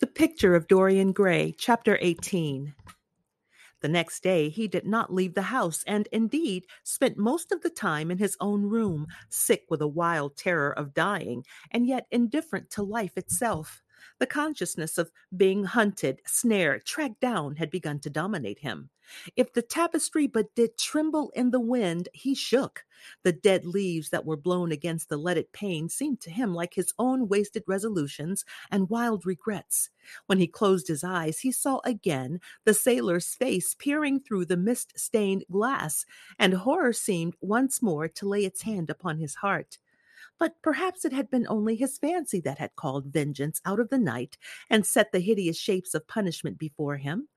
The Picture of Dorian Gray, Chapter 18. The next day he did not leave the house, and indeed spent most of the time in his own room, sick with a wild terror of dying, and yet indifferent to life itself. The consciousness of being hunted, snared, tracked down had begun to dominate him. If the tapestry but did tremble in the wind, he shook. The dead leaves that were blown against the leaded pane seemed to him like his own wasted resolutions and wild regrets. When he closed his eyes, he saw again the sailor's face peering through the mist stained glass, and horror seemed once more to lay its hand upon his heart. But perhaps it had been only his fancy that had called vengeance out of the night and set the hideous shapes of punishment before him.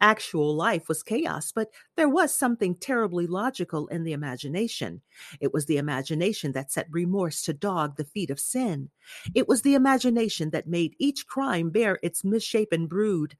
Actual life was chaos, but there was something terribly logical in the imagination. It was the imagination that set remorse to dog the feet of sin. It was the imagination that made each crime bear its misshapen brood.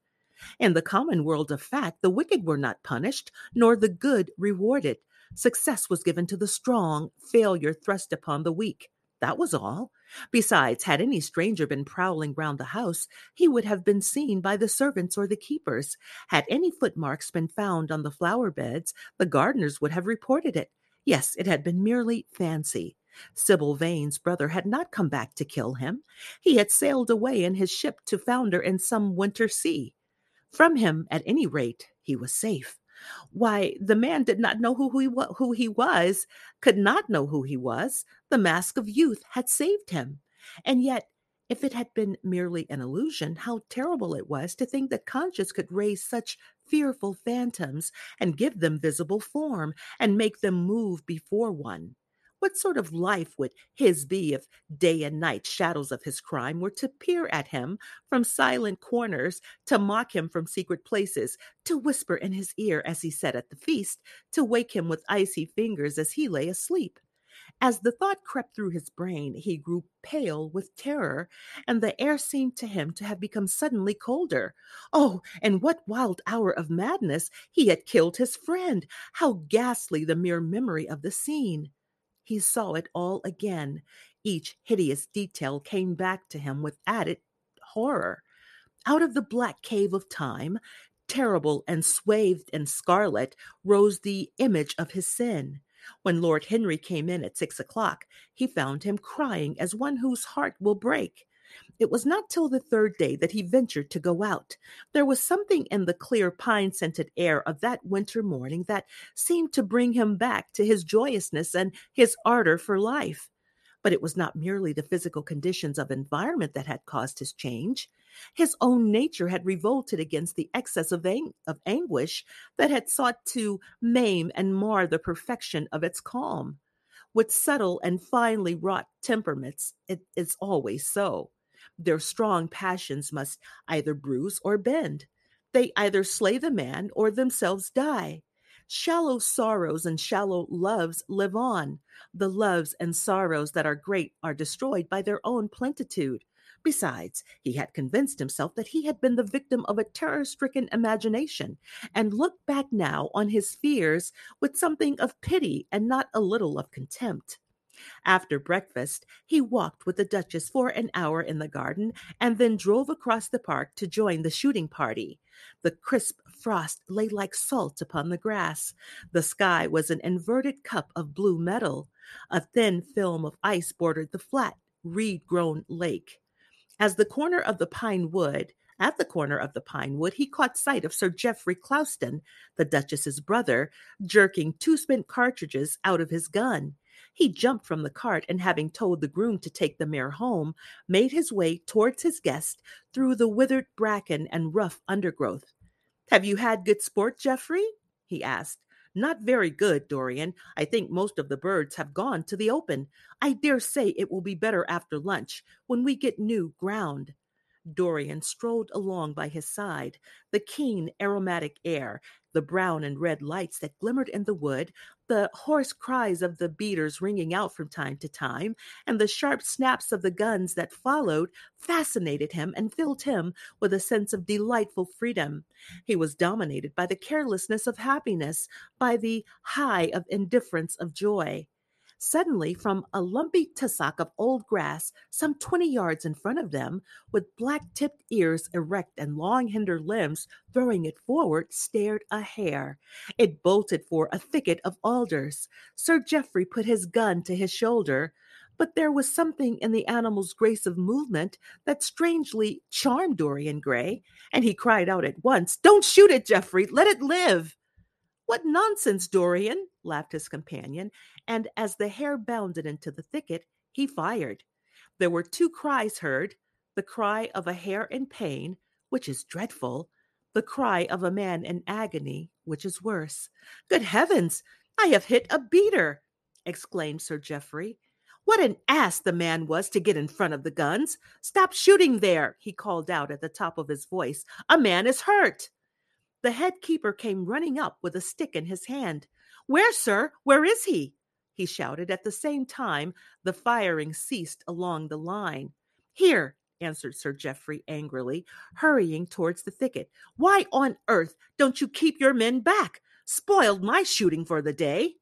In the common world of fact, the wicked were not punished, nor the good rewarded. Success was given to the strong, failure thrust upon the weak. That was all. Besides, had any stranger been prowling round the house, he would have been seen by the servants or the keepers. Had any footmarks been found on the flower beds, the gardeners would have reported it. Yes, it had been merely fancy. Sybil Vane's brother had not come back to kill him. He had sailed away in his ship to founder in some winter sea. From him, at any rate, he was safe. Why, the man did not know who he, who he was, could not know who he was. The mask of youth had saved him. And yet, if it had been merely an illusion, how terrible it was to think that conscience could raise such fearful phantoms and give them visible form and make them move before one. What sort of life would his be if day and night shadows of his crime were to peer at him from silent corners, to mock him from secret places, to whisper in his ear as he sat at the feast, to wake him with icy fingers as he lay asleep? As the thought crept through his brain, he grew pale with terror, and the air seemed to him to have become suddenly colder. Oh, in what wild hour of madness he had killed his friend! How ghastly the mere memory of the scene! He saw it all again. Each hideous detail came back to him with added horror. Out of the black cave of time, terrible and swathed in scarlet, rose the image of his sin. When Lord Henry came in at six o'clock, he found him crying as one whose heart will break. It was not till the third day that he ventured to go out. There was something in the clear pine scented air of that winter morning that seemed to bring him back to his joyousness and his ardor for life. But it was not merely the physical conditions of environment that had caused his change. His own nature had revolted against the excess of, ang- of anguish that had sought to maim and mar the perfection of its calm. With subtle and finely wrought temperaments, it is always so. Their strong passions must either bruise or bend. They either slay the man or themselves die. Shallow sorrows and shallow loves live on. The loves and sorrows that are great are destroyed by their own plentitude. Besides, he had convinced himself that he had been the victim of a terror stricken imagination, and looked back now on his fears with something of pity and not a little of contempt. After breakfast, he walked with the Duchess for an hour in the garden and then drove across the park to join the shooting party. The crisp frost lay like salt upon the grass. The sky was an inverted cup of blue metal. A thin film of ice bordered the flat, reed grown lake. As the corner of the pine wood, at the corner of the pine wood, he caught sight of Sir Geoffrey Clouston, the Duchess's brother, jerking two spent cartridges out of his gun. He jumped from the cart and, having told the groom to take the mare home, made his way towards his guest through the withered bracken and rough undergrowth. Have you had good sport, Geoffrey? he asked. Not very good, Dorian. I think most of the birds have gone to the open. I dare say it will be better after lunch, when we get new ground. Dorian strolled along by his side. The keen, aromatic air, the brown and red lights that glimmered in the wood, the hoarse cries of the beaters ringing out from time to time, and the sharp snaps of the guns that followed fascinated him and filled him with a sense of delightful freedom. He was dominated by the carelessness of happiness, by the high of indifference of joy. Suddenly, from a lumpy tussock of old grass some twenty yards in front of them, with black tipped ears erect and long hinder limbs throwing it forward, stared a hare. It bolted for a thicket of alders. Sir Geoffrey put his gun to his shoulder but there was something in the animal's grace of movement that strangely charmed Dorian Gray, and he cried out at once, Don't shoot it, Geoffrey! Let it live! What nonsense, Dorian! Laughed his companion, and as the hare bounded into the thicket, he fired. There were two cries heard the cry of a hare in pain, which is dreadful, the cry of a man in agony, which is worse. Good heavens! I have hit a beater! exclaimed Sir Geoffrey. What an ass the man was to get in front of the guns! Stop shooting there! he called out at the top of his voice. A man is hurt! The head keeper came running up with a stick in his hand. Where, sir? Where is he? he shouted. At the same time, the firing ceased along the line. Here, answered Sir Geoffrey angrily, hurrying towards the thicket. Why on earth don't you keep your men back? Spoiled my shooting for the day.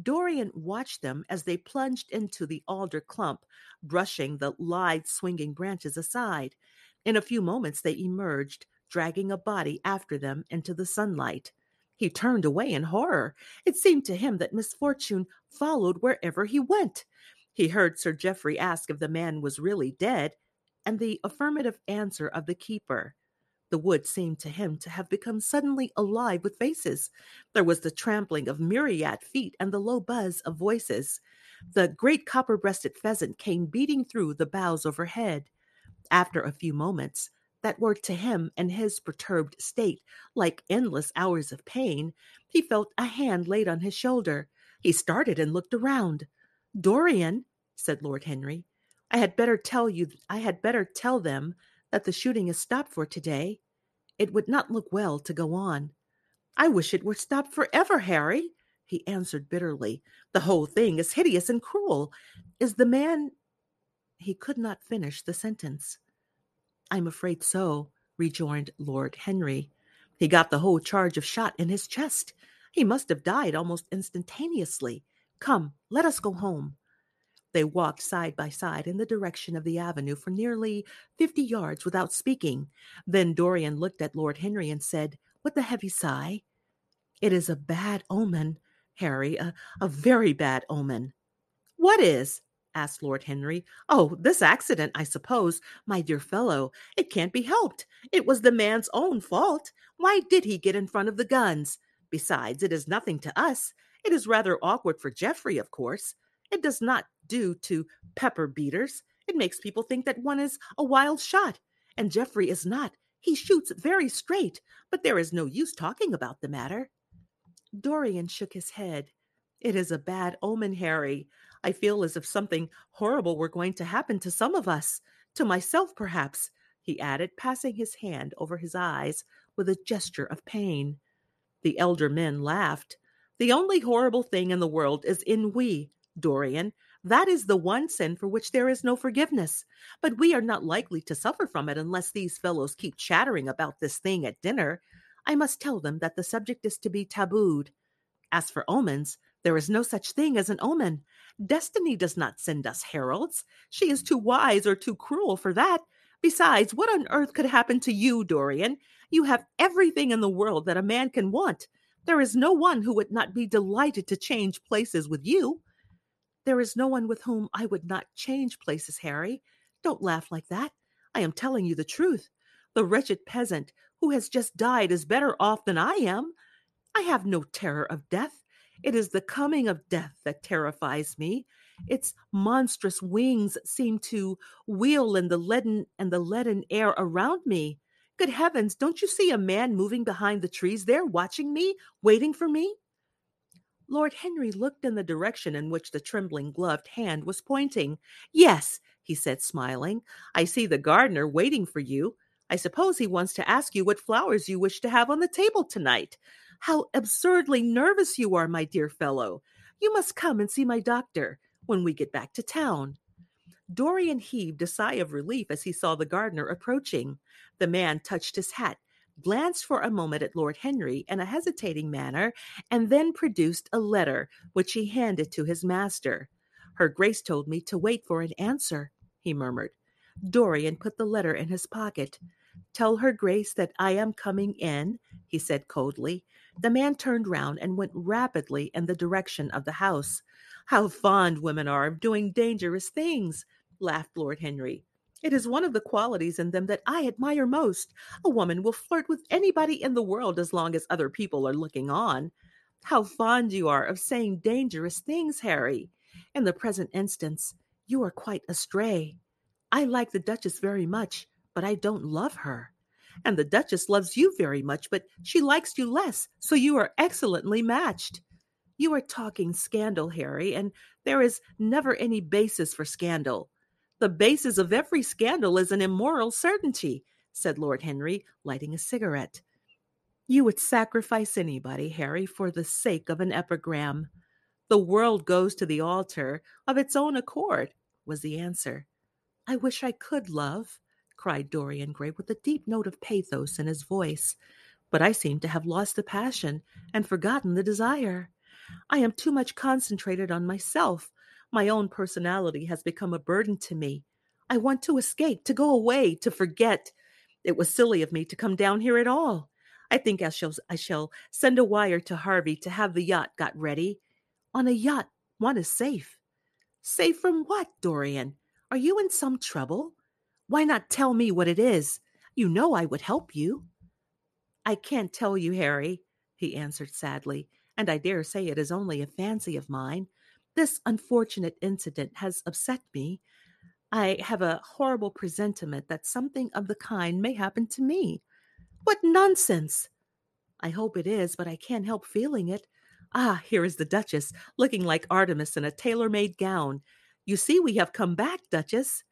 Dorian watched them as they plunged into the alder clump, brushing the lithe swinging branches aside. In a few moments they emerged, dragging a body after them into the sunlight. He turned away in horror. It seemed to him that misfortune followed wherever he went. He heard Sir Geoffrey ask if the man was really dead, and the affirmative answer of the keeper. The wood seemed to him to have become suddenly alive with faces. There was the trampling of myriad feet and the low buzz of voices. The great copper breasted pheasant came beating through the boughs overhead. After a few moments, that were to him in his perturbed state like endless hours of pain, he felt a hand laid on his shoulder. He started and looked around. Dorian, said Lord Henry, I had better tell you I had better tell them that the shooting is stopped for today. It would not look well to go on. I wish it were stopped forever, Harry, he answered bitterly. The whole thing is hideous and cruel. Is the man he could not finish the sentence. I'm afraid so, rejoined Lord Henry. He got the whole charge of shot in his chest. He must have died almost instantaneously. Come, let us go home. They walked side by side in the direction of the avenue for nearly fifty yards without speaking. Then Dorian looked at Lord Henry and said, with a heavy sigh, It is a bad omen, Harry, a, a very bad omen. What is? Asked Lord Henry. Oh, this accident, I suppose, my dear fellow. It can't be helped. It was the man's own fault. Why did he get in front of the guns? Besides, it is nothing to us. It is rather awkward for Geoffrey, of course. It does not do to pepper beaters. It makes people think that one is a wild shot, and Geoffrey is not. He shoots very straight, but there is no use talking about the matter. Dorian shook his head. It is a bad omen, Harry. I feel as if something horrible were going to happen to some of us, to myself perhaps, he added, passing his hand over his eyes with a gesture of pain. The elder men laughed. The only horrible thing in the world is ennui, Dorian. That is the one sin for which there is no forgiveness. But we are not likely to suffer from it unless these fellows keep chattering about this thing at dinner. I must tell them that the subject is to be tabooed. As for omens, there is no such thing as an omen. Destiny does not send us heralds. She is too mm. wise or too cruel for that. Besides, what on earth could happen to you, Dorian? You have everything in the world that a man can want. There is no one who would not be delighted to change places with you. There is no one with whom I would not change places, Harry. Don't laugh like that. I am telling you the truth. The wretched peasant who has just died is better off than I am. I have no terror of death. It is the coming of death that terrifies me. Its monstrous wings seem to wheel in the leaden and the leaden air around me. Good heavens, don't you see a man moving behind the trees there, watching me, waiting for me? Lord Henry looked in the direction in which the trembling gloved hand was pointing. Yes, he said, smiling. I see the gardener waiting for you. I suppose he wants to ask you what flowers you wish to have on the table tonight. How absurdly nervous you are, my dear fellow. You must come and see my doctor when we get back to town. Dorian heaved a sigh of relief as he saw the gardener approaching. The man touched his hat. glanced for a moment at Lord Henry in a hesitating manner, and then produced a letter, which he handed to his master. Her Grace told me to wait for an answer, he murmured. Dorian put the letter in his pocket. Tell her Grace that I am coming in, he said coldly. The man turned round and went rapidly in the direction of the house. How fond women are of doing dangerous things, laughed Lord Henry. It is one of the qualities in them that I admire most. A woman will flirt with anybody in the world as long as other people are looking on. How fond you are of saying dangerous things, Harry. In the present instance, you are quite astray. I like the Duchess very much, but I don't love her. And the Duchess loves you very much, but she likes you less, so you are excellently matched. You are talking scandal, Harry, and there is never any basis for scandal. The basis of every scandal is an immoral certainty, said Lord Henry, lighting a cigarette. You would sacrifice anybody, Harry, for the sake of an epigram. The world goes to the altar of its own accord, was the answer. I wish I could love, cried Dorian Gray with a deep note of pathos in his voice. But I seem to have lost the passion and forgotten the desire. I am too much concentrated on myself, my own personality has become a burden to me. I want to escape, to go away, to forget. It was silly of me to come down here at all. I think I shall I shall send a wire to Harvey to have the yacht got ready. On a yacht, one is safe. Safe from what, Dorian? Are you in some trouble? Why not tell me what it is? You know I would help you. I can't tell you, Harry, he answered sadly, and I dare say it is only a fancy of mine. This unfortunate incident has upset me. I have a horrible presentiment that something of the kind may happen to me. What nonsense! I hope it is, but I can't help feeling it. Ah, here is the Duchess, looking like Artemis in a tailor made gown. You see, we have come back, Duchess.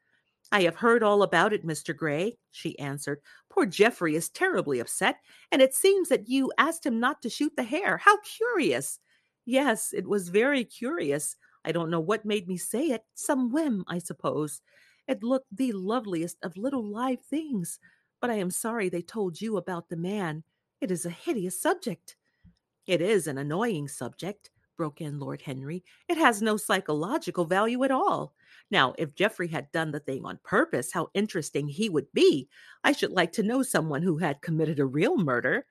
I have heard all about it, Mr. Gray, she answered. Poor Geoffrey is terribly upset, and it seems that you asked him not to shoot the hare. How curious! Yes, it was very curious. I don't know what made me say it. Some whim, I suppose. It looked the loveliest of little live things. But I am sorry they told you about the man. It is a hideous subject. It is an annoying subject, broke in Lord Henry. It has no psychological value at all. Now, if Geoffrey had done the thing on purpose, how interesting he would be. I should like to know someone who had committed a real murder.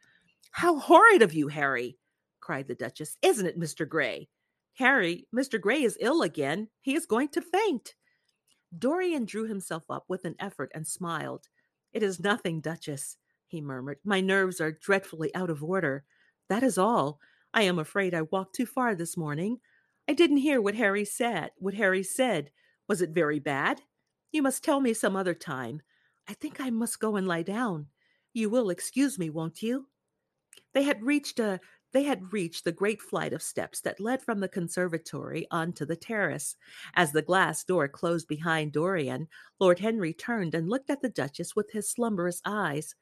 How horrid of you, Harry! cried the Duchess. Isn't it, Mr. Gray? Harry, Mr. Gray is ill again. He is going to faint. Dorian drew himself up with an effort and smiled. It is nothing, Duchess, he murmured. My nerves are dreadfully out of order. That is all. I am afraid I walked too far this morning. I didn't hear what Harry said. What Harry said. Was it very bad? You must tell me some other time. I think I must go and lie down. You will excuse me, won't you? They had reached a they had reached the great flight of steps that led from the conservatory onto the terrace. As the glass door closed behind Dorian, Lord Henry turned and looked at the Duchess with his slumberous eyes.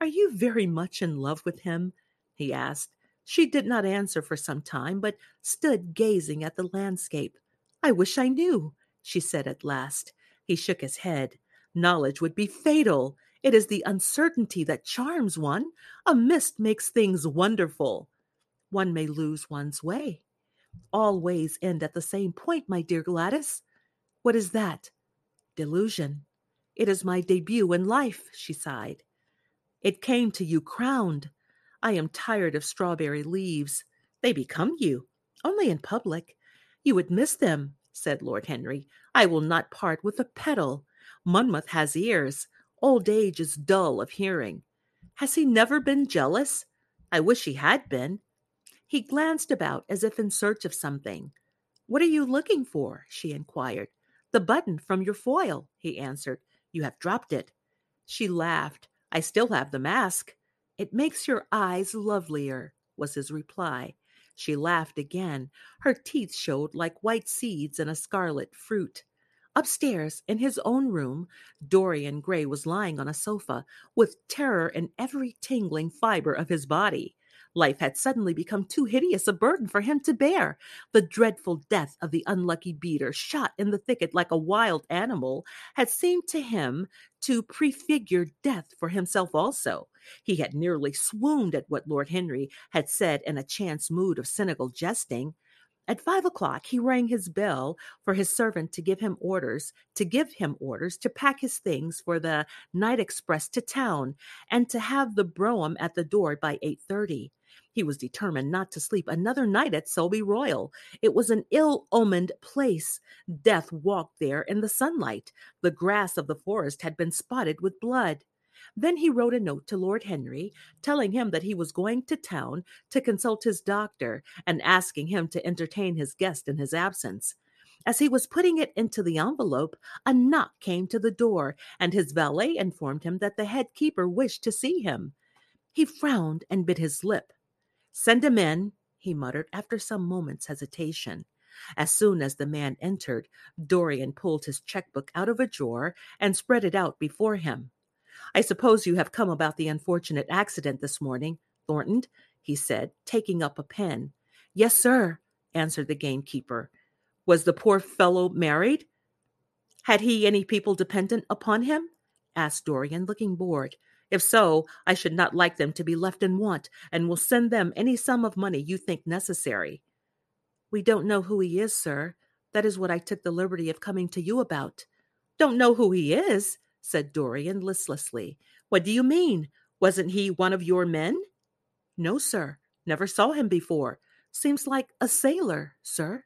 Are you very much in love with him? he asked. She did not answer for some time, but stood gazing at the landscape. I wish I knew, she said at last. He shook his head. Knowledge would be fatal. It is the uncertainty that charms one. A mist makes things wonderful one may lose one's way. All ways end at the same point, my dear Gladys. What is that? Delusion. It is my debut in life, she sighed. It came to you crowned. I am tired of strawberry leaves. They become you, only in public. You would miss them, said Lord Henry. I will not part with a petal. Monmouth has ears. Old age is dull of hearing. Has he never been jealous? I wish he had been. He glanced about as if in search of something. What are you looking for? she inquired. The button from your foil, he answered. You have dropped it. She laughed. I still have the mask. It makes your eyes lovelier, was his reply. She laughed again. Her teeth showed like white seeds in a scarlet fruit. Upstairs, in his own room, Dorian Gray was lying on a sofa, with terror in every tingling fiber of his body. Life had suddenly become too hideous a burden for him to bear. The dreadful death of the unlucky beater, shot in the thicket like a wild animal, had seemed to him to prefigure death for himself also. He had nearly swooned at what Lord Henry had said in a chance mood of cynical jesting. At five o'clock, he rang his bell for his servant to give him orders, to give him orders to pack his things for the night express to town, and to have the brougham at the door by eight thirty. He was determined not to sleep another night at Selby Royal. It was an ill omened place. Death walked there in the sunlight. The grass of the forest had been spotted with blood. Then he wrote a note to Lord Henry, telling him that he was going to town to consult his doctor and asking him to entertain his guest in his absence. As he was putting it into the envelope, a knock came to the door, and his valet informed him that the head keeper wished to see him. He frowned and bit his lip. Send him in, he muttered after some moments' hesitation. As soon as the man entered, Dorian pulled his checkbook out of a drawer and spread it out before him. I suppose you have come about the unfortunate accident this morning, Thornton, he said, taking up a pen. Yes, sir, answered the gamekeeper. Was the poor fellow married? Had he any people dependent upon him? asked Dorian, looking bored. If so, I should not like them to be left in want, and will send them any sum of money you think necessary. We don't know who he is, sir. That is what I took the liberty of coming to you about. Don't know who he is? Said Dorian listlessly. What do you mean? Wasn't he one of your men? No, sir. Never saw him before. Seems like a sailor, sir.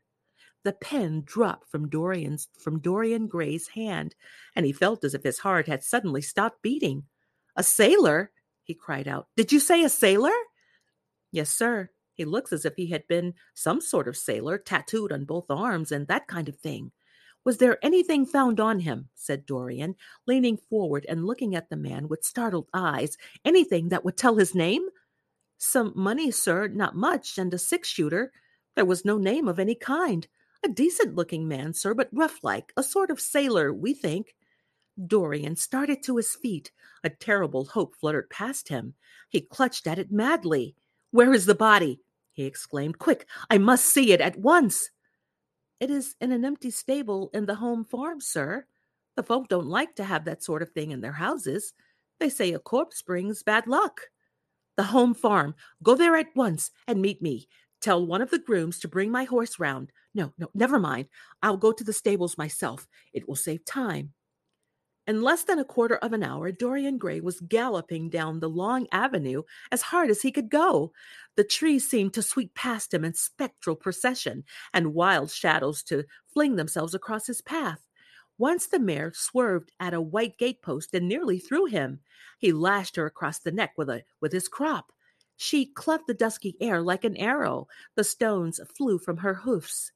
The pen dropped from Dorian's from Dorian Gray's hand, and he felt as if his heart had suddenly stopped beating. A sailor? he cried out. Did you say a sailor? Yes, sir. He looks as if he had been some sort of sailor, tattooed on both arms and that kind of thing. Was there anything found on him? said Dorian, leaning forward and looking at the man with startled eyes. Anything that would tell his name? Some money, sir, not much, and a six shooter. There was no name of any kind. A decent looking man, sir, but rough like, a sort of sailor, we think. Dorian started to his feet. A terrible hope fluttered past him. He clutched at it madly. Where is the body? he exclaimed. Quick, I must see it at once. It is in an empty stable in the home farm, sir. The folk don't like to have that sort of thing in their houses. They say a corpse brings bad luck. The home farm. Go there at once and meet me. Tell one of the grooms to bring my horse round. No, no, never mind. I'll go to the stables myself. It will save time. In less than a quarter of an hour, Dorian Gray was galloping down the long avenue as hard as he could go. The trees seemed to sweep past him in spectral procession, and wild shadows to fling themselves across his path. Once the mare swerved at a white gatepost and nearly threw him. He lashed her across the neck with a with his crop. She cleft the dusky air like an arrow. The stones flew from her hoofs.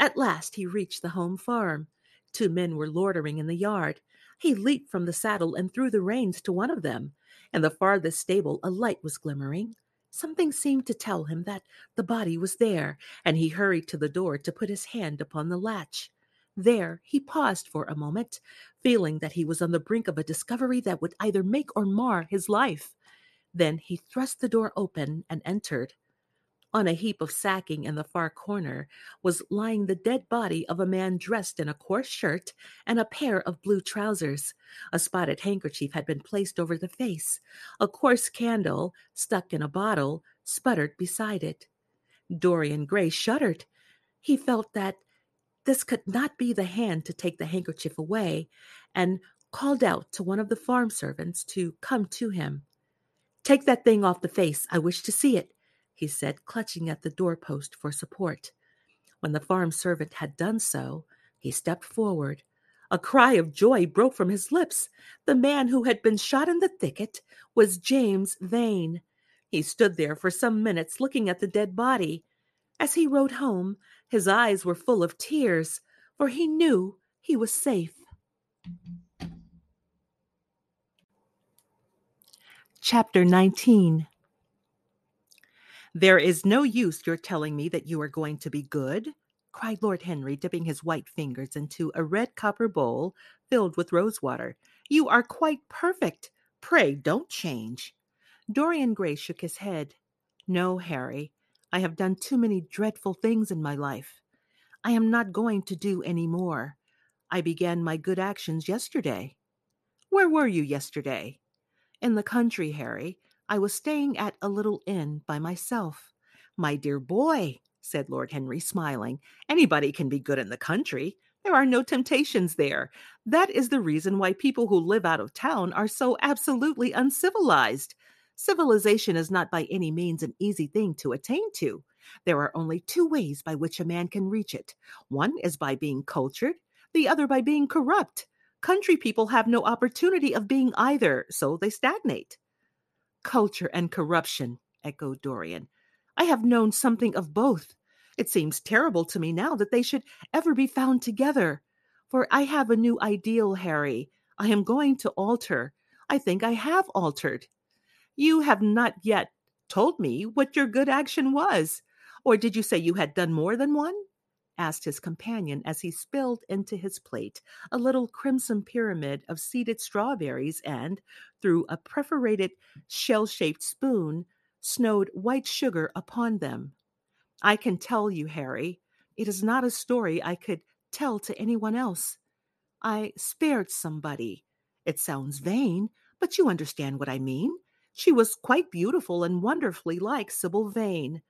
At last he reached the home farm. Two men were loitering in the yard. He leaped from the saddle and threw the reins to one of them. In the farthest stable, a light was glimmering. Something seemed to tell him that the body was there, and he hurried to the door to put his hand upon the latch. There he paused for a moment, feeling that he was on the brink of a discovery that would either make or mar his life. Then he thrust the door open and entered. On a heap of sacking in the far corner was lying the dead body of a man dressed in a coarse shirt and a pair of blue trousers. A spotted handkerchief had been placed over the face. A coarse candle, stuck in a bottle, sputtered beside it. Dorian Gray shuddered. He felt that this could not be the hand to take the handkerchief away, and called out to one of the farm servants to come to him. Take that thing off the face. I wish to see it he said, clutching at the doorpost for support. When the farm servant had done so, he stepped forward. A cry of joy broke from his lips. The man who had been shot in the thicket was James Vane. He stood there for some minutes looking at the dead body. As he rode home, his eyes were full of tears, for he knew he was safe. Chapter 19 there is no use your telling me that you are going to be good, cried Lord Henry, dipping his white fingers into a red copper bowl filled with rose water. You are quite perfect. Pray don't change. Dorian Gray shook his head. No, Harry, I have done too many dreadful things in my life. I am not going to do any more. I began my good actions yesterday. Where were you yesterday? In the country, Harry. I was staying at a little inn by myself. My dear boy, said Lord Henry, smiling, anybody can be good in the country. There are no temptations there. That is the reason why people who live out of town are so absolutely uncivilized. Civilization is not by any means an easy thing to attain to. There are only two ways by which a man can reach it. One is by being cultured, the other by being corrupt. Country people have no opportunity of being either, so they stagnate. Culture and corruption, echoed Dorian. I have known something of both. It seems terrible to me now that they should ever be found together. For I have a new ideal, Harry. I am going to alter. I think I have altered. You have not yet told me what your good action was. Or did you say you had done more than one? Asked his companion as he spilled into his plate a little crimson pyramid of seeded strawberries and, through a perforated shell shaped spoon, snowed white sugar upon them. I can tell you, Harry, it is not a story I could tell to anyone else. I spared somebody. It sounds vain, but you understand what I mean. She was quite beautiful and wonderfully like Sybil Vane.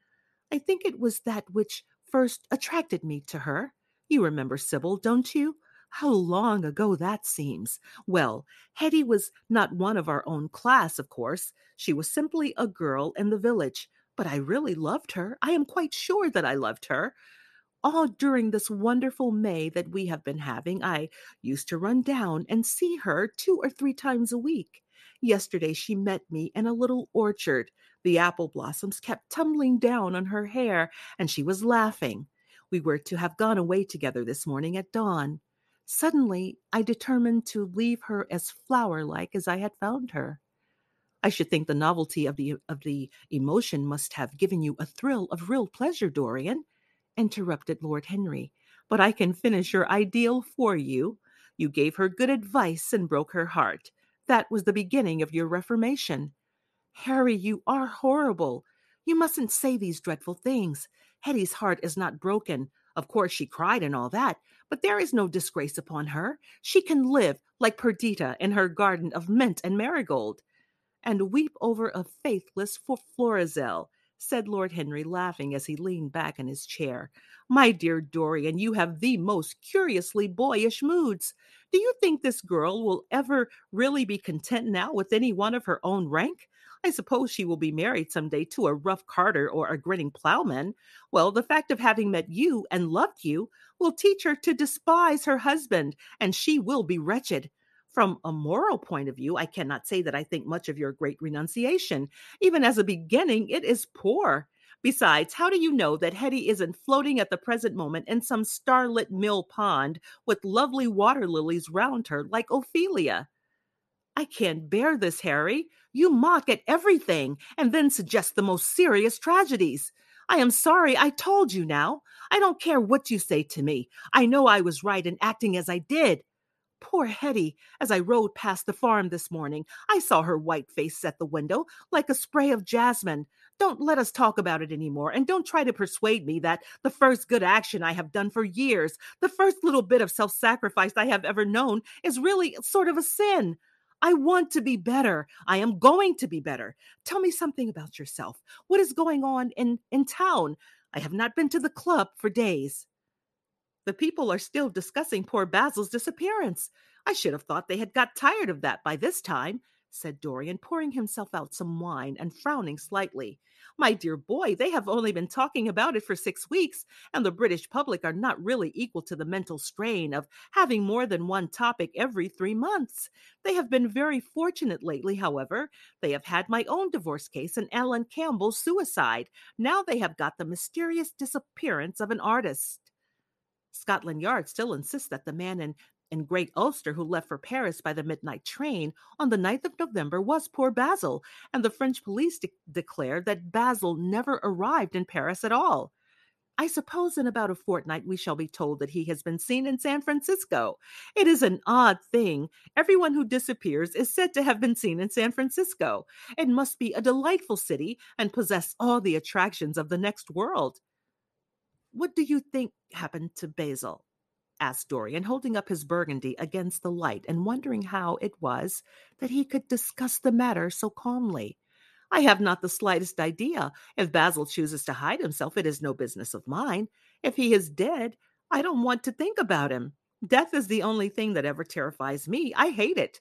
I think it was that which first attracted me to her. You remember Sybil, don't you? How long ago that seems. Well, Hetty was not one of our own class, of course. She was simply a girl in the village, but I really loved her. I am quite sure that I loved her. All during this wonderful May that we have been having, I used to run down and see her two or three times a week. Yesterday she met me in a little orchard. The apple blossoms kept tumbling down on her hair, and she was laughing. We were to have gone away together this morning at dawn. Suddenly, I determined to leave her as flower like as I had found her. I should think the novelty of the of the emotion must have given you a thrill of real pleasure, Dorian, interrupted Lord Henry. But I can finish your ideal for you. You gave her good advice and broke her heart. That was the beginning of your reformation. Harry, you are horrible. You mustn't say these dreadful things. Hetty's heart is not broken. Of course, she cried and all that, but there is no disgrace upon her. She can live like Perdita in her garden of mint and marigold and weep over a faithless for Florizel, said Lord Henry, laughing as he leaned back in his chair. My dear Dorian, you have the most curiously boyish moods. Do you think this girl will ever really be content now with any one of her own rank? I suppose she will be married some day to a rough carter or a grinning plowman. Well, the fact of having met you and loved you will teach her to despise her husband, and she will be wretched. From a moral point of view, I cannot say that I think much of your great renunciation. Even as a beginning, it is poor. Besides, how do you know that Hetty isn't floating at the present moment in some starlit mill pond with lovely water lilies round her like Ophelia? I can't bear this, Harry. You mock at everything and then suggest the most serious tragedies. I am sorry I told you now. I don't care what you say to me. I know I was right in acting as I did. Poor Hetty, as I rode past the farm this morning, I saw her white face at the window like a spray of jasmine. Don't let us talk about it any more, and don't try to persuade me that the first good action I have done for years, the first little bit of self sacrifice I have ever known, is really sort of a sin. I want to be better. I am going to be better. Tell me something about yourself. What is going on in, in town? I have not been to the club for days. The people are still discussing poor Basil's disappearance. I should have thought they had got tired of that by this time, said Dorian, pouring himself out some wine and frowning slightly. My dear boy, they have only been talking about it for six weeks, and the British public are not really equal to the mental strain of having more than one topic every three months. They have been very fortunate lately, however. They have had my own divorce case and Alan Campbell's suicide. Now they have got the mysterious disappearance of an artist. Scotland Yard still insists that the man in, in grey ulster who left for Paris by the midnight train on the 9th of November was poor Basil, and the French police de- declared that Basil never arrived in Paris at all. I suppose in about a fortnight we shall be told that he has been seen in San Francisco. It is an odd thing. Everyone who disappears is said to have been seen in San Francisco. It must be a delightful city and possess all the attractions of the next world. What do you think happened to Basil? Asked Dorian, holding up his burgundy against the light and wondering how it was that he could discuss the matter so calmly. I have not the slightest idea. If Basil chooses to hide himself, it is no business of mine. If he is dead, I don't want to think about him. Death is the only thing that ever terrifies me. I hate it.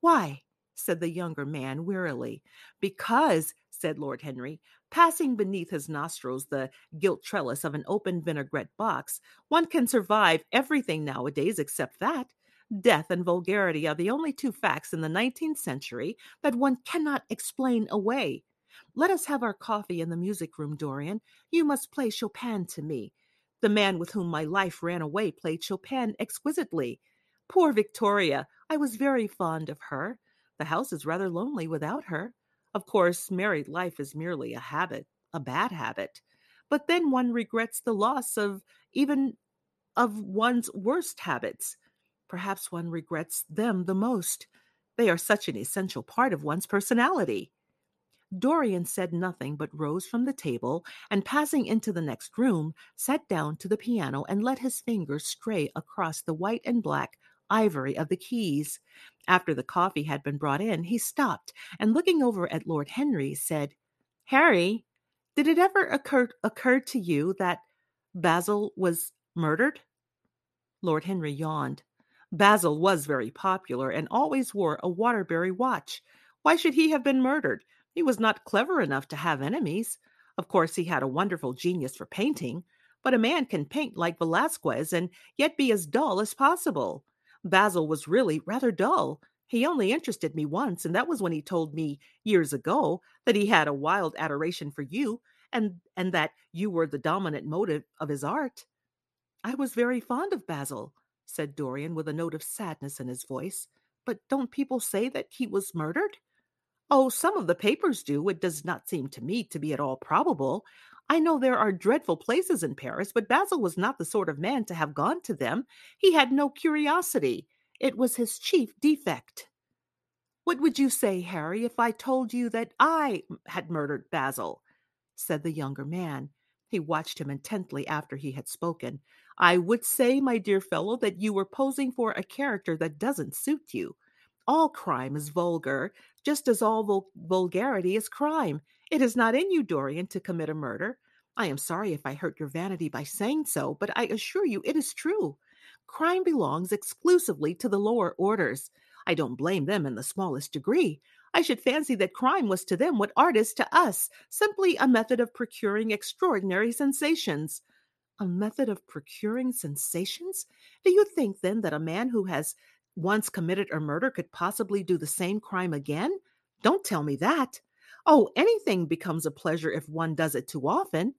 Why? said the younger man wearily. Because, said Lord Henry, passing beneath his nostrils the gilt trellis of an open vinaigrette box, one can survive everything nowadays except that. Death and vulgarity are the only two facts in the 19th century that one cannot explain away. Let us have our coffee in the music room, Dorian. You must play Chopin to me. The man with whom my life ran away played Chopin exquisitely. Poor Victoria, I was very fond of her. The house is rather lonely without her. Of course, married life is merely a habit, a bad habit. But then one regrets the loss of even of one's worst habits. Perhaps one regrets them the most. They are such an essential part of one's personality. Dorian said nothing but rose from the table and, passing into the next room, sat down to the piano and let his fingers stray across the white and black ivory of the keys. After the coffee had been brought in, he stopped and, looking over at Lord Henry, said, Harry, did it ever occur, occur to you that Basil was murdered? Lord Henry yawned. Basil was very popular and always wore a Waterbury watch. Why should he have been murdered? He was not clever enough to have enemies. Of course, he had a wonderful genius for painting, but a man can paint like Velasquez and yet be as dull as possible. Basil was really rather dull. He only interested me once, and that was when he told me years ago that he had a wild adoration for you and and that you were the dominant motive of his art. I was very fond of Basil, said Dorian with a note of sadness in his voice. But don't people say that he was murdered? Oh, some of the papers do. It does not seem to me to be at all probable. I know there are dreadful places in Paris, but Basil was not the sort of man to have gone to them. He had no curiosity. It was his chief defect. What would you say, Harry, if I told you that I had murdered Basil? said the younger man. He watched him intently after he had spoken. I would say, my dear fellow, that you were posing for a character that doesn't suit you. All crime is vulgar, just as all vul- vulgarity is crime. It is not in you, Dorian, to commit a murder. I am sorry if I hurt your vanity by saying so, but I assure you it is true. Crime belongs exclusively to the lower orders. I don't blame them in the smallest degree. I should fancy that crime was to them what art is to us simply a method of procuring extraordinary sensations. A method of procuring sensations? Do you think then that a man who has once committed a murder could possibly do the same crime again? Don't tell me that. Oh, anything becomes a pleasure if one does it too often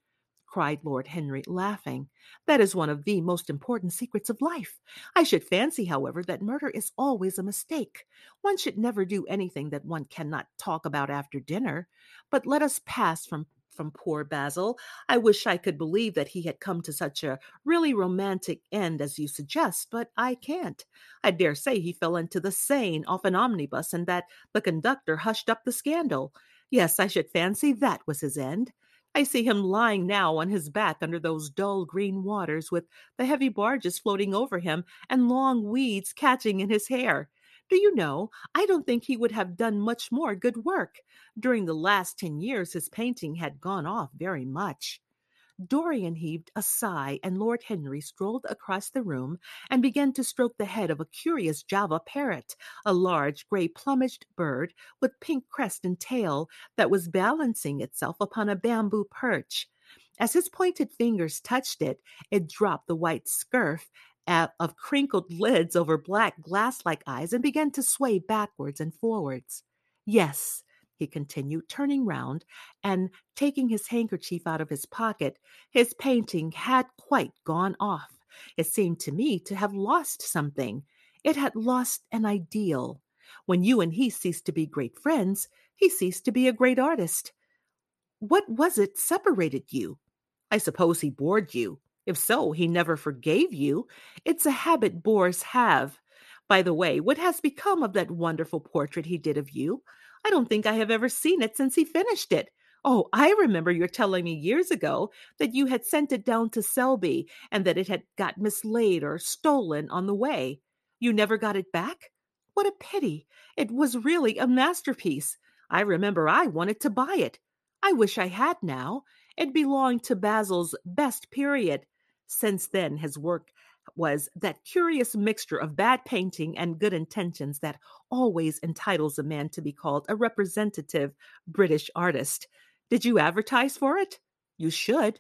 cried Lord Henry, laughing. That is one of the most important secrets of life. I should fancy, however, that murder is always a mistake. One should never do anything that one cannot talk about after dinner. But let us pass from from poor Basil. I wish I could believe that he had come to such a really romantic end as you suggest, but I can't. I dare say he fell into the Seine off an omnibus and that the conductor hushed up the scandal. Yes, I should fancy that was his end. I see him lying now on his back under those dull green waters with the heavy barges floating over him and long weeds catching in his hair. Do you know, I don't think he would have done much more good work. During the last ten years, his painting had gone off very much. Dorian heaved a sigh, and Lord Henry strolled across the room and began to stroke the head of a curious Java parrot, a large gray plumaged bird with pink crest and tail that was balancing itself upon a bamboo perch. As his pointed fingers touched it, it dropped the white scurf of crinkled lids over black glass like eyes and began to sway backwards and forwards. Yes, he continued, turning round and taking his handkerchief out of his pocket. His painting had quite gone off. It seemed to me to have lost something. It had lost an ideal. When you and he ceased to be great friends, he ceased to be a great artist. What was it separated you? I suppose he bored you. If so, he never forgave you. It's a habit bores have. By the way, what has become of that wonderful portrait he did of you? I don't think I have ever seen it since he finished it. Oh, I remember your telling me years ago that you had sent it down to Selby and that it had got mislaid or stolen on the way. You never got it back? What a pity. It was really a masterpiece. I remember I wanted to buy it. I wish I had now. It belonged to Basil's best period. Since then, his work was that curious mixture of bad painting and good intentions that always entitles a man to be called a representative British artist. Did you advertise for it? You should.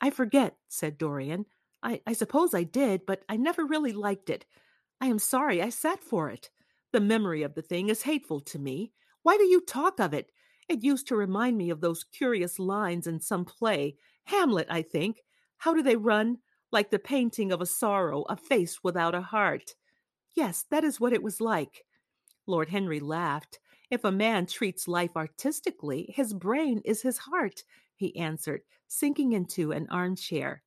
I forget, said Dorian. I, I suppose I did, but I never really liked it. I am sorry I sat for it. The memory of the thing is hateful to me. Why do you talk of it? It used to remind me of those curious lines in some play, Hamlet, I think. How do they run? Like the painting of a sorrow, a face without a heart. Yes, that is what it was like. Lord Henry laughed. If a man treats life artistically, his brain is his heart, he answered, sinking into an armchair.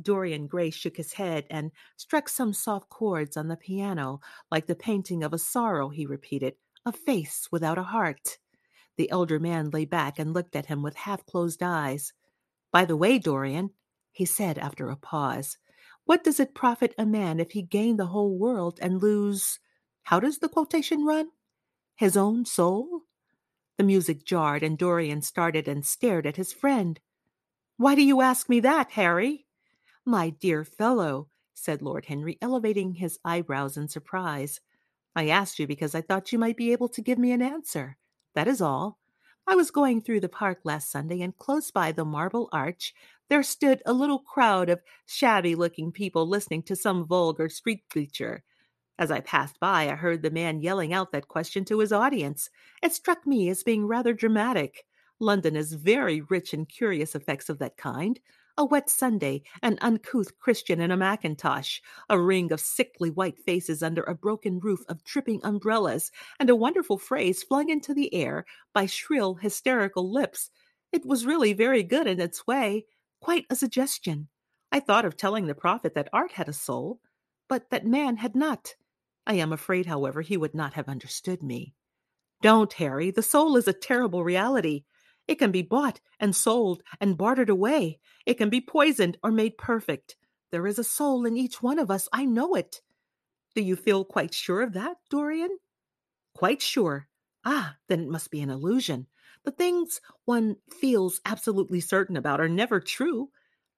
Dorian Gray shook his head and struck some soft chords on the piano, like the painting of a sorrow, he repeated, a face without a heart. The elder man lay back and looked at him with half closed eyes. By the way, Dorian, he said after a pause, what does it profit a man if he gain the whole world and lose how does the quotation run? His own soul? The music jarred, and Dorian started and stared at his friend. Why do you ask me that, Harry? My dear fellow, said Lord Henry, elevating his eyebrows in surprise. I asked you because I thought you might be able to give me an answer. That is all. I was going through the park last Sunday, and close by the marble arch there stood a little crowd of shabby looking people listening to some vulgar street preacher. As I passed by, I heard the man yelling out that question to his audience. It struck me as being rather dramatic. London is very rich in curious effects of that kind a wet Sunday, an uncouth Christian in a mackintosh, a ring of sickly white faces under a broken roof of dripping umbrellas, and a wonderful phrase flung into the air by shrill, hysterical lips. It was really very good in its way, quite a suggestion. I thought of telling the prophet that art had a soul, but that man had not. I am afraid, however, he would not have understood me. Don't, Harry. The soul is a terrible reality. It can be bought and sold and bartered away. It can be poisoned or made perfect. There is a soul in each one of us. I know it. Do you feel quite sure of that, Dorian? Quite sure. Ah, then it must be an illusion. The things one feels absolutely certain about are never true.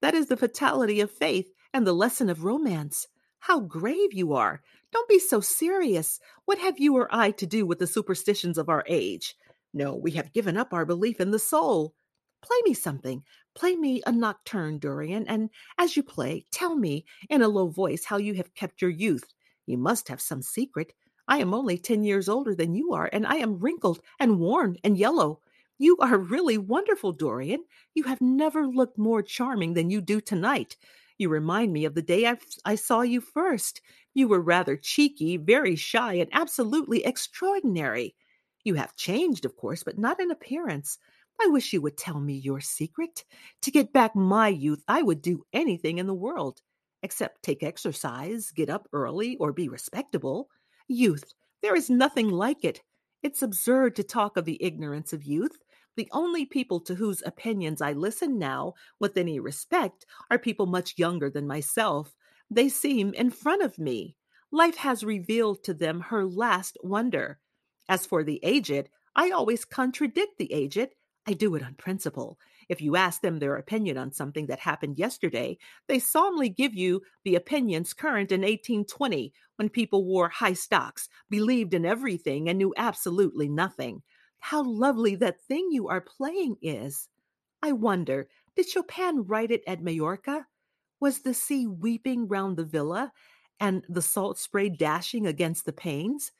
That is the fatality of faith and the lesson of romance. How grave you are! Don't be so serious. What have you or I to do with the superstitions of our age? No, we have given up our belief in the soul. Play me something. Play me a nocturne, Dorian, and as you play, tell me in a low voice how you have kept your youth. You must have some secret. I am only ten years older than you are, and I am wrinkled and worn and yellow. You are really wonderful, Dorian. You have never looked more charming than you do tonight. You remind me of the day I, I saw you first. You were rather cheeky, very shy, and absolutely extraordinary. You have changed, of course, but not in appearance. I wish you would tell me your secret. To get back my youth, I would do anything in the world, except take exercise, get up early, or be respectable. Youth, there is nothing like it. It's absurd to talk of the ignorance of youth. The only people to whose opinions I listen now with any respect are people much younger than myself. They seem in front of me. Life has revealed to them her last wonder. As for the aged, I always contradict the aged. I do it on principle. If you ask them their opinion on something that happened yesterday, they solemnly give you the opinions current in 1820, when people wore high stocks, believed in everything, and knew absolutely nothing. How lovely that thing you are playing is! I wonder, did Chopin write it at Majorca? Was the sea weeping round the villa and the salt spray dashing against the panes?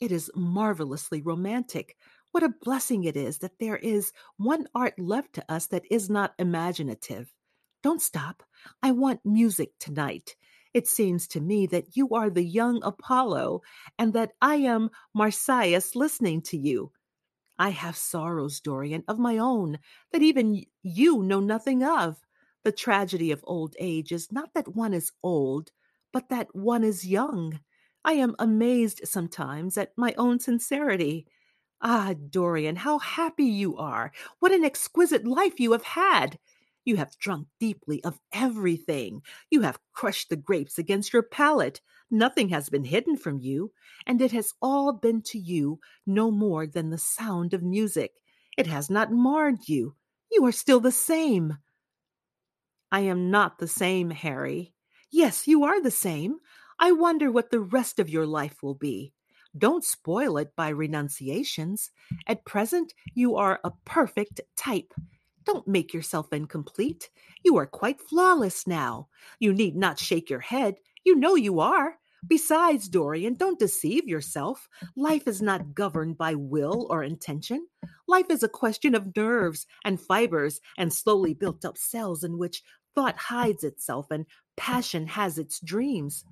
It is marvelously romantic. What a blessing it is that there is one art left to us that is not imaginative. Don't stop. I want music tonight. It seems to me that you are the young Apollo and that I am Marsyas listening to you. I have sorrows, Dorian, of my own that even you know nothing of. The tragedy of old age is not that one is old, but that one is young. I am amazed sometimes at my own sincerity. Ah, Dorian, how happy you are! What an exquisite life you have had! You have drunk deeply of everything. You have crushed the grapes against your palate. Nothing has been hidden from you, and it has all been to you no more than the sound of music. It has not marred you. You are still the same. I am not the same, Harry. Yes, you are the same. I wonder what the rest of your life will be. Don't spoil it by renunciations. At present, you are a perfect type. Don't make yourself incomplete. You are quite flawless now. You need not shake your head. You know you are. Besides, Dorian, don't deceive yourself. Life is not governed by will or intention. Life is a question of nerves and fibers and slowly built up cells in which thought hides itself and passion has its dreams.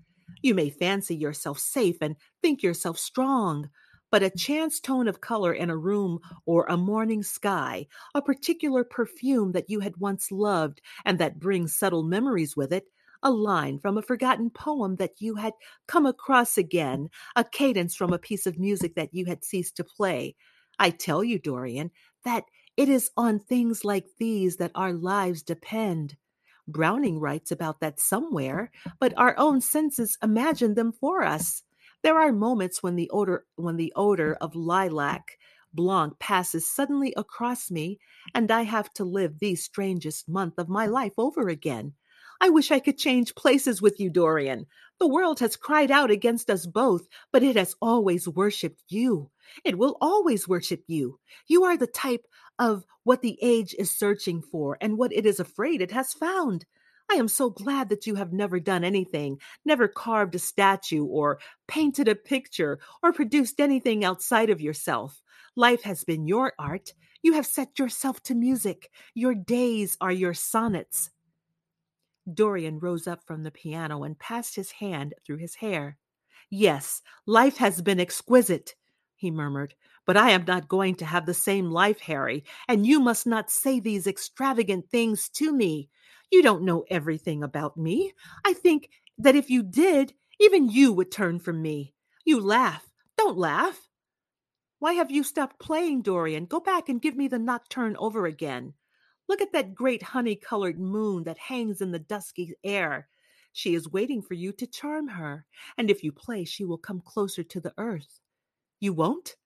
You may fancy yourself safe and think yourself strong, but a chance tone of color in a room or a morning sky, a particular perfume that you had once loved and that brings subtle memories with it, a line from a forgotten poem that you had come across again, a cadence from a piece of music that you had ceased to play. I tell you, Dorian, that it is on things like these that our lives depend. Browning writes about that somewhere, but our own senses imagine them for us. There are moments when the odor when the odor of lilac blanc passes suddenly across me and I have to live the strangest month of my life over again. I wish I could change places with you, Dorian. The world has cried out against us both, but it has always worshipped you. It will always worship you. You are the type of what the age is searching for and what it is afraid it has found. I am so glad that you have never done anything, never carved a statue or painted a picture or produced anything outside of yourself. Life has been your art. You have set yourself to music. Your days are your sonnets. Dorian rose up from the piano and passed his hand through his hair. Yes, life has been exquisite, he murmured, but I am not going to have the same life, Harry, and you must not say these extravagant things to me. You don't know everything about me. I think that if you did, even you would turn from me. You laugh. Don't laugh. Why have you stopped playing, Dorian? Go back and give me the nocturne over again. Look at that great honey colored moon that hangs in the dusky air. She is waiting for you to charm her, and if you play, she will come closer to the earth. You won't?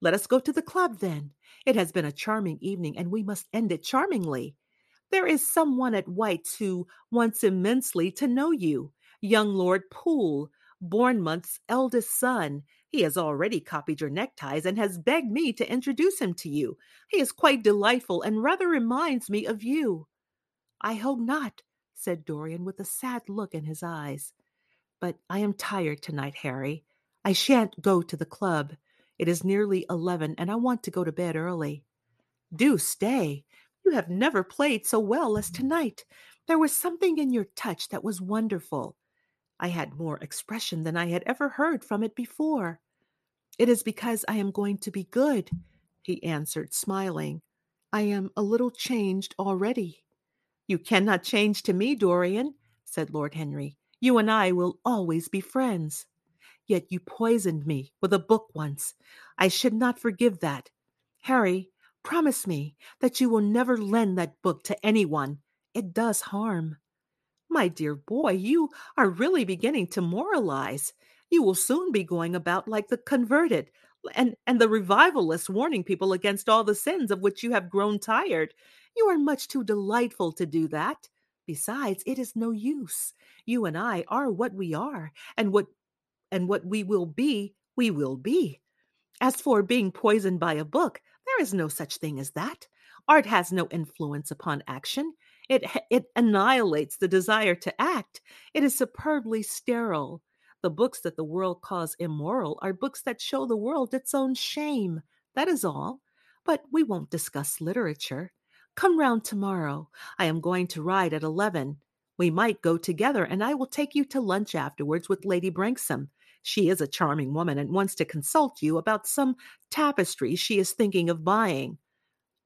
Let us go to the club then. It has been a charming evening, and we must end it charmingly. There is someone at White's who wants immensely to know you, young Lord Poole, Bournemouth's eldest son. He has already copied your neckties and has begged me to introduce him to you. He is quite delightful and rather reminds me of you. I hope not, said Dorian with a sad look in his eyes. But I am tired tonight, Harry. I shan't go to the club. It is nearly eleven, and I want to go to bed early. Do stay. You have never played so well as tonight. There was something in your touch that was wonderful. I had more expression than I had ever heard from it before. It is because I am going to be good, he answered, smiling. I am a little changed already. You cannot change to me, Dorian, said Lord Henry. You and I will always be friends. Yet you poisoned me with a book once. I should not forgive that. Harry, promise me that you will never lend that book to anyone. It does harm. My dear boy, you are really beginning to moralize. You will soon be going about like the converted and, and the revivalists warning people against all the sins of which you have grown tired. You are much too delightful to do that. Besides, it is no use. You and I are what we are, and what and what we will be, we will be. As for being poisoned by a book, there is no such thing as that. Art has no influence upon action. It, it annihilates the desire to act. It is superbly sterile. The books that the world calls immoral are books that show the world its own shame. That is all. But we won't discuss literature. Come round tomorrow. I am going to ride at 11. We might go together, and I will take you to lunch afterwards with Lady Branksome. She is a charming woman and wants to consult you about some tapestry she is thinking of buying.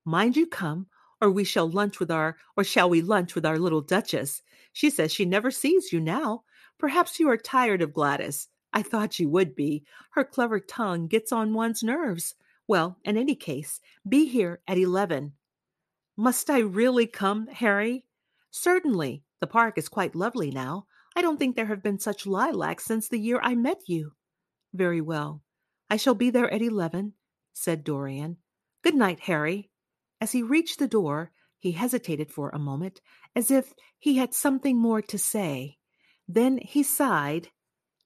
Mind you come, or we shall lunch with our or shall we lunch with our little duchess? She says she never sees you now. Perhaps you are tired of Gladys. I thought you would be. Her clever tongue gets on one's nerves. Well, in any case, be here at eleven. Must I really come, Harry? Certainly. The park is quite lovely now. I don't think there have been such lilacs since the year I met you. Very well. I shall be there at eleven, said Dorian. Good night, Harry. As he reached the door, he hesitated for a moment, as if he had something more to say. Then he sighed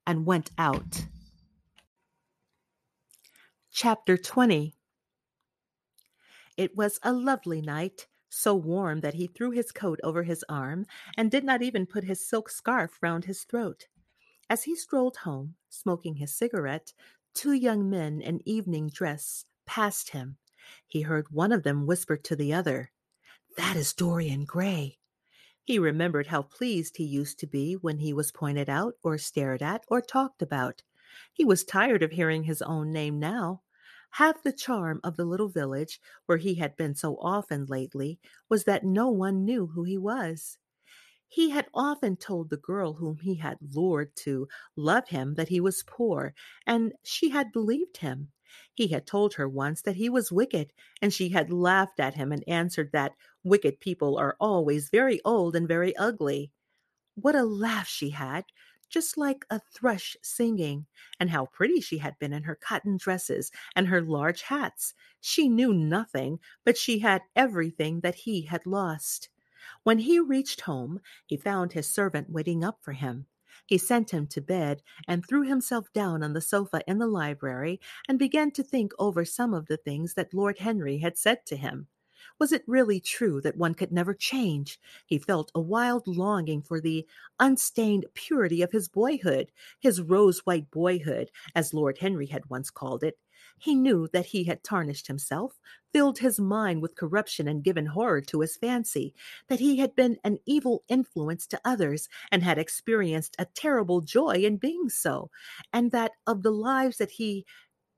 and went out. Chapter 20 It was a lovely night, so warm that he threw his coat over his arm and did not even put his silk scarf round his throat. As he strolled home, smoking his cigarette, two young men in evening dress passed him he heard one of them whisper to the other, That is Dorian Gray. He remembered how pleased he used to be when he was pointed out, or stared at, or talked about. He was tired of hearing his own name now. Half the charm of the little village, where he had been so often lately, was that no one knew who he was. He had often told the girl whom he had lured to love him that he was poor, and she had believed him. He had told her once that he was wicked, and she had laughed at him and answered that wicked people are always very old and very ugly. What a laugh she had, just like a thrush singing, and how pretty she had been in her cotton dresses and her large hats. She knew nothing, but she had everything that he had lost. When he reached home, he found his servant waiting up for him. He sent him to bed and threw himself down on the sofa in the library and began to think over some of the things that Lord Henry had said to him. Was it really true that one could never change? He felt a wild longing for the unstained purity of his boyhood, his rose white boyhood, as Lord Henry had once called it. He knew that he had tarnished himself, filled his mind with corruption, and given horror to his fancy, that he had been an evil influence to others, and had experienced a terrible joy in being so, and that of the lives that he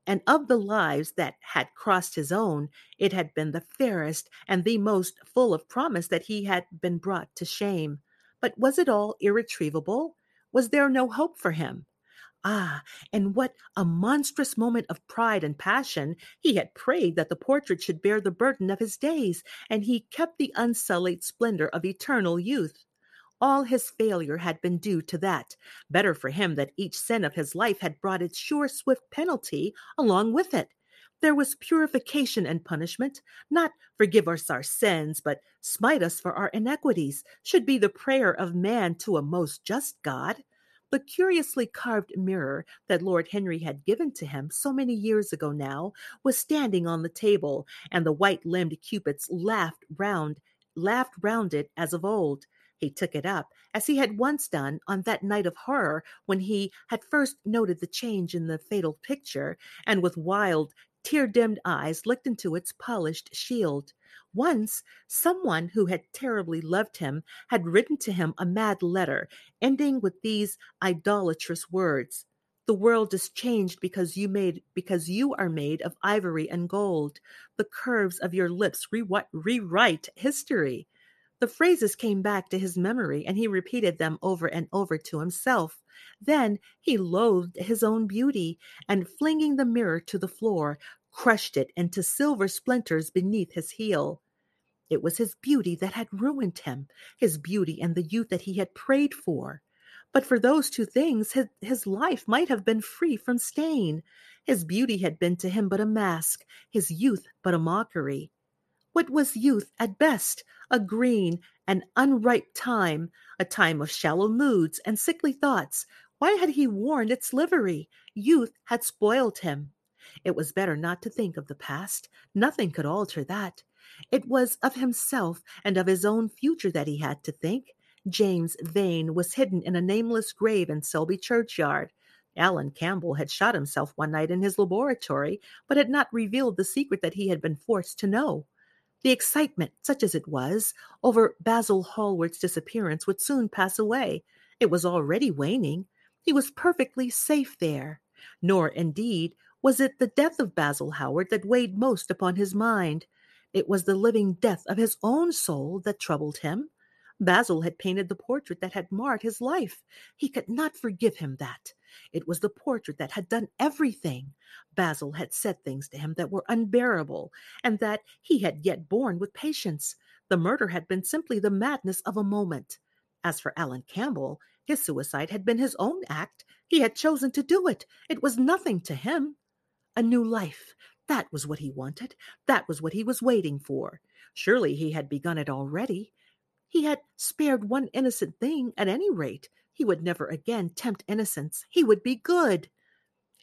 and of the lives that had crossed his own, it had been the fairest and the most full of promise that he had been brought to shame. But was it all irretrievable? Was there no hope for him? Ah, and what a monstrous moment of pride and passion he had prayed that the portrait should bear the burden of his days, and he kept the unsullied splendor of eternal youth. All his failure had been due to that. Better for him that each sin of his life had brought its sure, swift penalty along with it. There was purification and punishment, not forgive us our sins, but smite us for our iniquities, should be the prayer of man to a most just God. The curiously carved mirror that Lord Henry had given to him so many years ago now was standing on the table, and the white-limbed cupids laughed round laughed round it as of old. He took it up, as he had once done on that night of horror when he had first noted the change in the fatal picture, and with wild, tear dimmed eyes looked into its polished shield. Once, someone who had terribly loved him had written to him a mad letter, ending with these idolatrous words the world is changed because you made because you are made of ivory and gold. The curves of your lips re- rewrite history. The phrases came back to his memory, and he repeated them over and over to himself. Then he loathed his own beauty, and flinging the mirror to the floor, crushed it into silver splinters beneath his heel. It was his beauty that had ruined him, his beauty and the youth that he had prayed for. But for those two things, his, his life might have been free from stain. His beauty had been to him but a mask, his youth but a mockery. What was youth at best? A green and unripe time, a time of shallow moods and sickly thoughts. Why had he worn its livery? Youth had spoiled him. It was better not to think of the past. Nothing could alter that. It was of himself and of his own future that he had to think. James Vane was hidden in a nameless grave in Selby churchyard. Alan Campbell had shot himself one night in his laboratory, but had not revealed the secret that he had been forced to know. The excitement, such as it was, over Basil Hallward's disappearance would soon pass away. It was already waning. He was perfectly safe there. Nor, indeed, was it the death of Basil Hallward that weighed most upon his mind. It was the living death of his own soul that troubled him. Basil had painted the portrait that had marred his life. He could not forgive him that. It was the portrait that had done everything. Basil had said things to him that were unbearable, and that he had yet borne with patience. The murder had been simply the madness of a moment. As for Alan Campbell, his suicide had been his own act. He had chosen to do it. It was nothing to him. A new life. That was what he wanted. That was what he was waiting for. Surely he had begun it already. He had spared one innocent thing at any rate. He would never again tempt innocence. He would be good.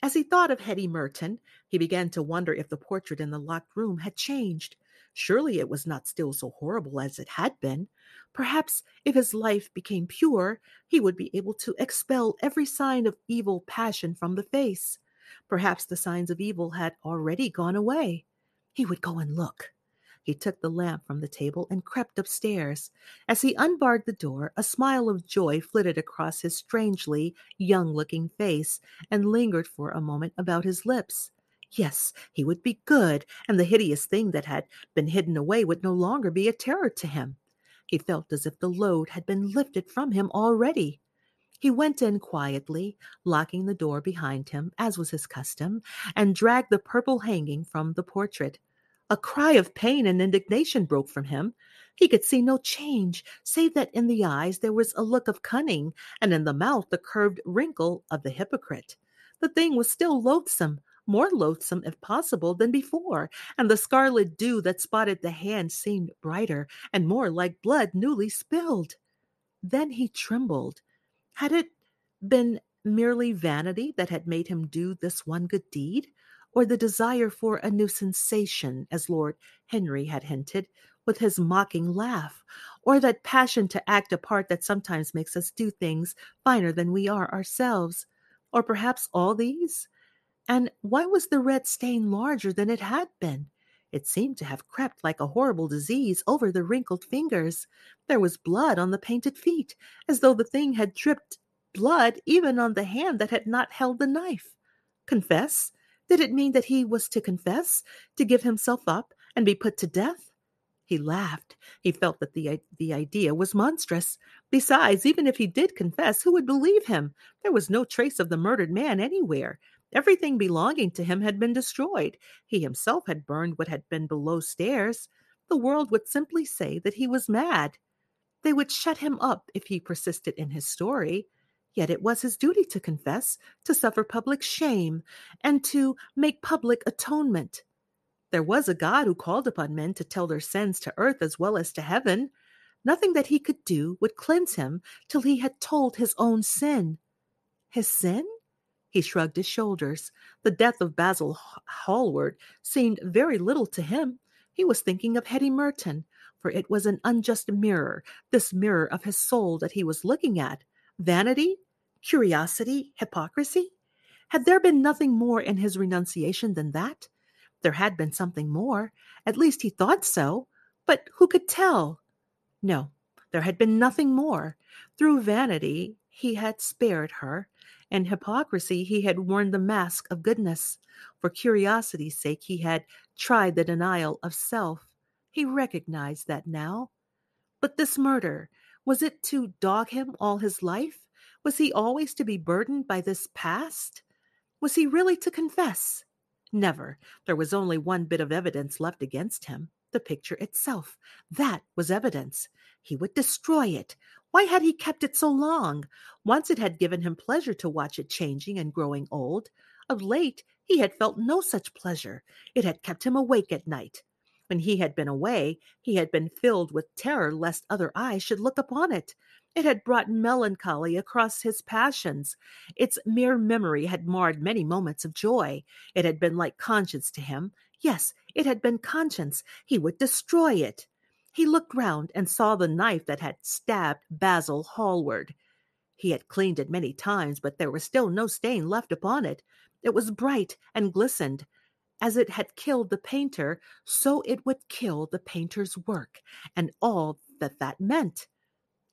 As he thought of Hetty Merton, he began to wonder if the portrait in the locked room had changed. Surely it was not still so horrible as it had been. Perhaps if his life became pure, he would be able to expel every sign of evil passion from the face. Perhaps the signs of evil had already gone away. He would go and look. He took the lamp from the table and crept upstairs. As he unbarred the door, a smile of joy flitted across his strangely young looking face and lingered for a moment about his lips. Yes, he would be good, and the hideous thing that had been hidden away would no longer be a terror to him. He felt as if the load had been lifted from him already. He went in quietly, locking the door behind him, as was his custom, and dragged the purple hanging from the portrait. A cry of pain and indignation broke from him. He could see no change, save that in the eyes there was a look of cunning, and in the mouth the curved wrinkle of the hypocrite. The thing was still loathsome, more loathsome, if possible, than before, and the scarlet dew that spotted the hand seemed brighter and more like blood newly spilled. Then he trembled. Had it been merely vanity that had made him do this one good deed? or the desire for a new sensation, as Lord Henry had hinted, with his mocking laugh, or that passion to act a part that sometimes makes us do things finer than we are ourselves, or perhaps all these? And why was the red stain larger than it had been? It seemed to have crept like a horrible disease over the wrinkled fingers. There was blood on the painted feet, as though the thing had dripped blood even on the hand that had not held the knife. Confess? Did it mean that he was to confess, to give himself up, and be put to death? He laughed. He felt that the, the idea was monstrous. Besides, even if he did confess, who would believe him? There was no trace of the murdered man anywhere. Everything belonging to him had been destroyed. He himself had burned what had been below stairs. The world would simply say that he was mad. They would shut him up if he persisted in his story. Yet it was his duty to confess, to suffer public shame, and to make public atonement. There was a God who called upon men to tell their sins to earth as well as to heaven. Nothing that he could do would cleanse him till he had told his own sin. His sin? He shrugged his shoulders. The death of Basil Hallward seemed very little to him. He was thinking of Hetty Merton, for it was an unjust mirror, this mirror of his soul that he was looking at. Vanity? curiosity, hypocrisy? Had there been nothing more in his renunciation than that? There had been something more. At least he thought so. But who could tell? No, there had been nothing more. Through vanity, he had spared her. In hypocrisy, he had worn the mask of goodness. For curiosity's sake, he had tried the denial of self. He recognized that now. But this murder, was it to dog him all his life? Was he always to be burdened by this past? Was he really to confess? Never. There was only one bit of evidence left against him the picture itself. That was evidence. He would destroy it. Why had he kept it so long? Once it had given him pleasure to watch it changing and growing old. Of late, he had felt no such pleasure. It had kept him awake at night. When he had been away, he had been filled with terror lest other eyes should look upon it. It had brought melancholy across his passions. Its mere memory had marred many moments of joy. It had been like conscience to him. Yes, it had been conscience. He would destroy it. He looked round and saw the knife that had stabbed Basil Hallward. He had cleaned it many times, but there was still no stain left upon it. It was bright and glistened. As it had killed the painter, so it would kill the painter's work and all that that meant.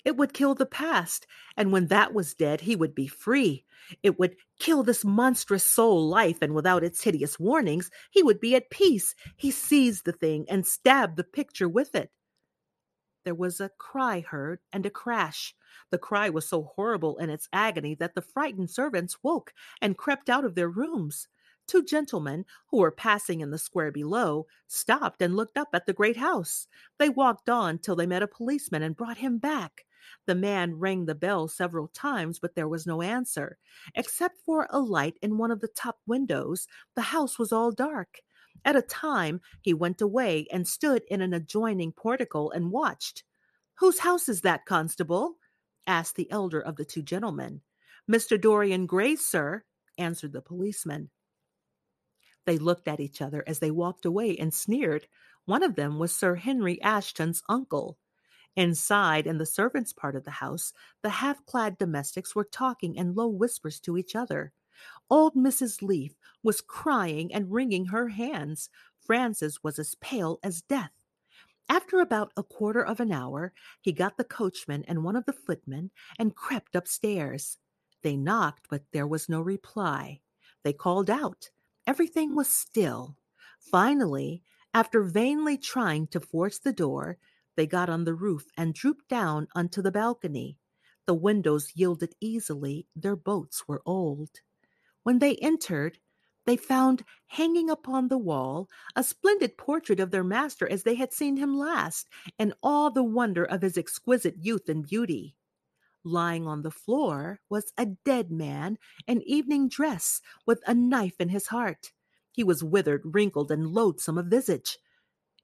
It would kill the past, and when that was dead, he would be free. It would kill this monstrous soul life, and without its hideous warnings, he would be at peace. He seized the thing and stabbed the picture with it. There was a cry heard and a crash. The cry was so horrible in its agony that the frightened servants woke and crept out of their rooms. Two gentlemen, who were passing in the square below, stopped and looked up at the great house. They walked on till they met a policeman and brought him back. The man rang the bell several times, but there was no answer. Except for a light in one of the top windows, the house was all dark. At a time, he went away and stood in an adjoining portico and watched. Whose house is that, constable? asked the elder of the two gentlemen. Mr. Dorian Gray's, sir, answered the policeman. They looked at each other as they walked away and sneered. One of them was Sir Henry Ashton's uncle. Inside, in the servants' part of the house, the half clad domestics were talking in low whispers to each other. Old Mrs. Leaf was crying and wringing her hands. Francis was as pale as death. After about a quarter of an hour, he got the coachman and one of the footmen and crept upstairs. They knocked, but there was no reply. They called out. Everything was still. Finally, after vainly trying to force the door, they got on the roof and drooped down onto the balcony. The windows yielded easily, their boats were old. When they entered, they found hanging upon the wall a splendid portrait of their master as they had seen him last, and all the wonder of his exquisite youth and beauty. Lying on the floor was a dead man in evening dress, with a knife in his heart. He was withered, wrinkled, and loathsome of visage.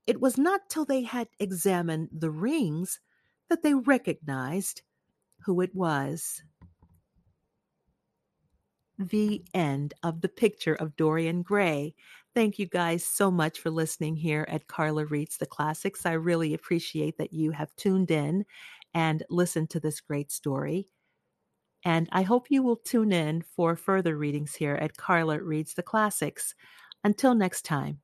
It was not till they had examined the rings that they recognized who it was. The end of the picture of Dorian Gray. Thank you guys so much for listening here at Carla Reads the Classics. I really appreciate that you have tuned in and listened to this great story. And I hope you will tune in for further readings here at Carla Reads the Classics. Until next time.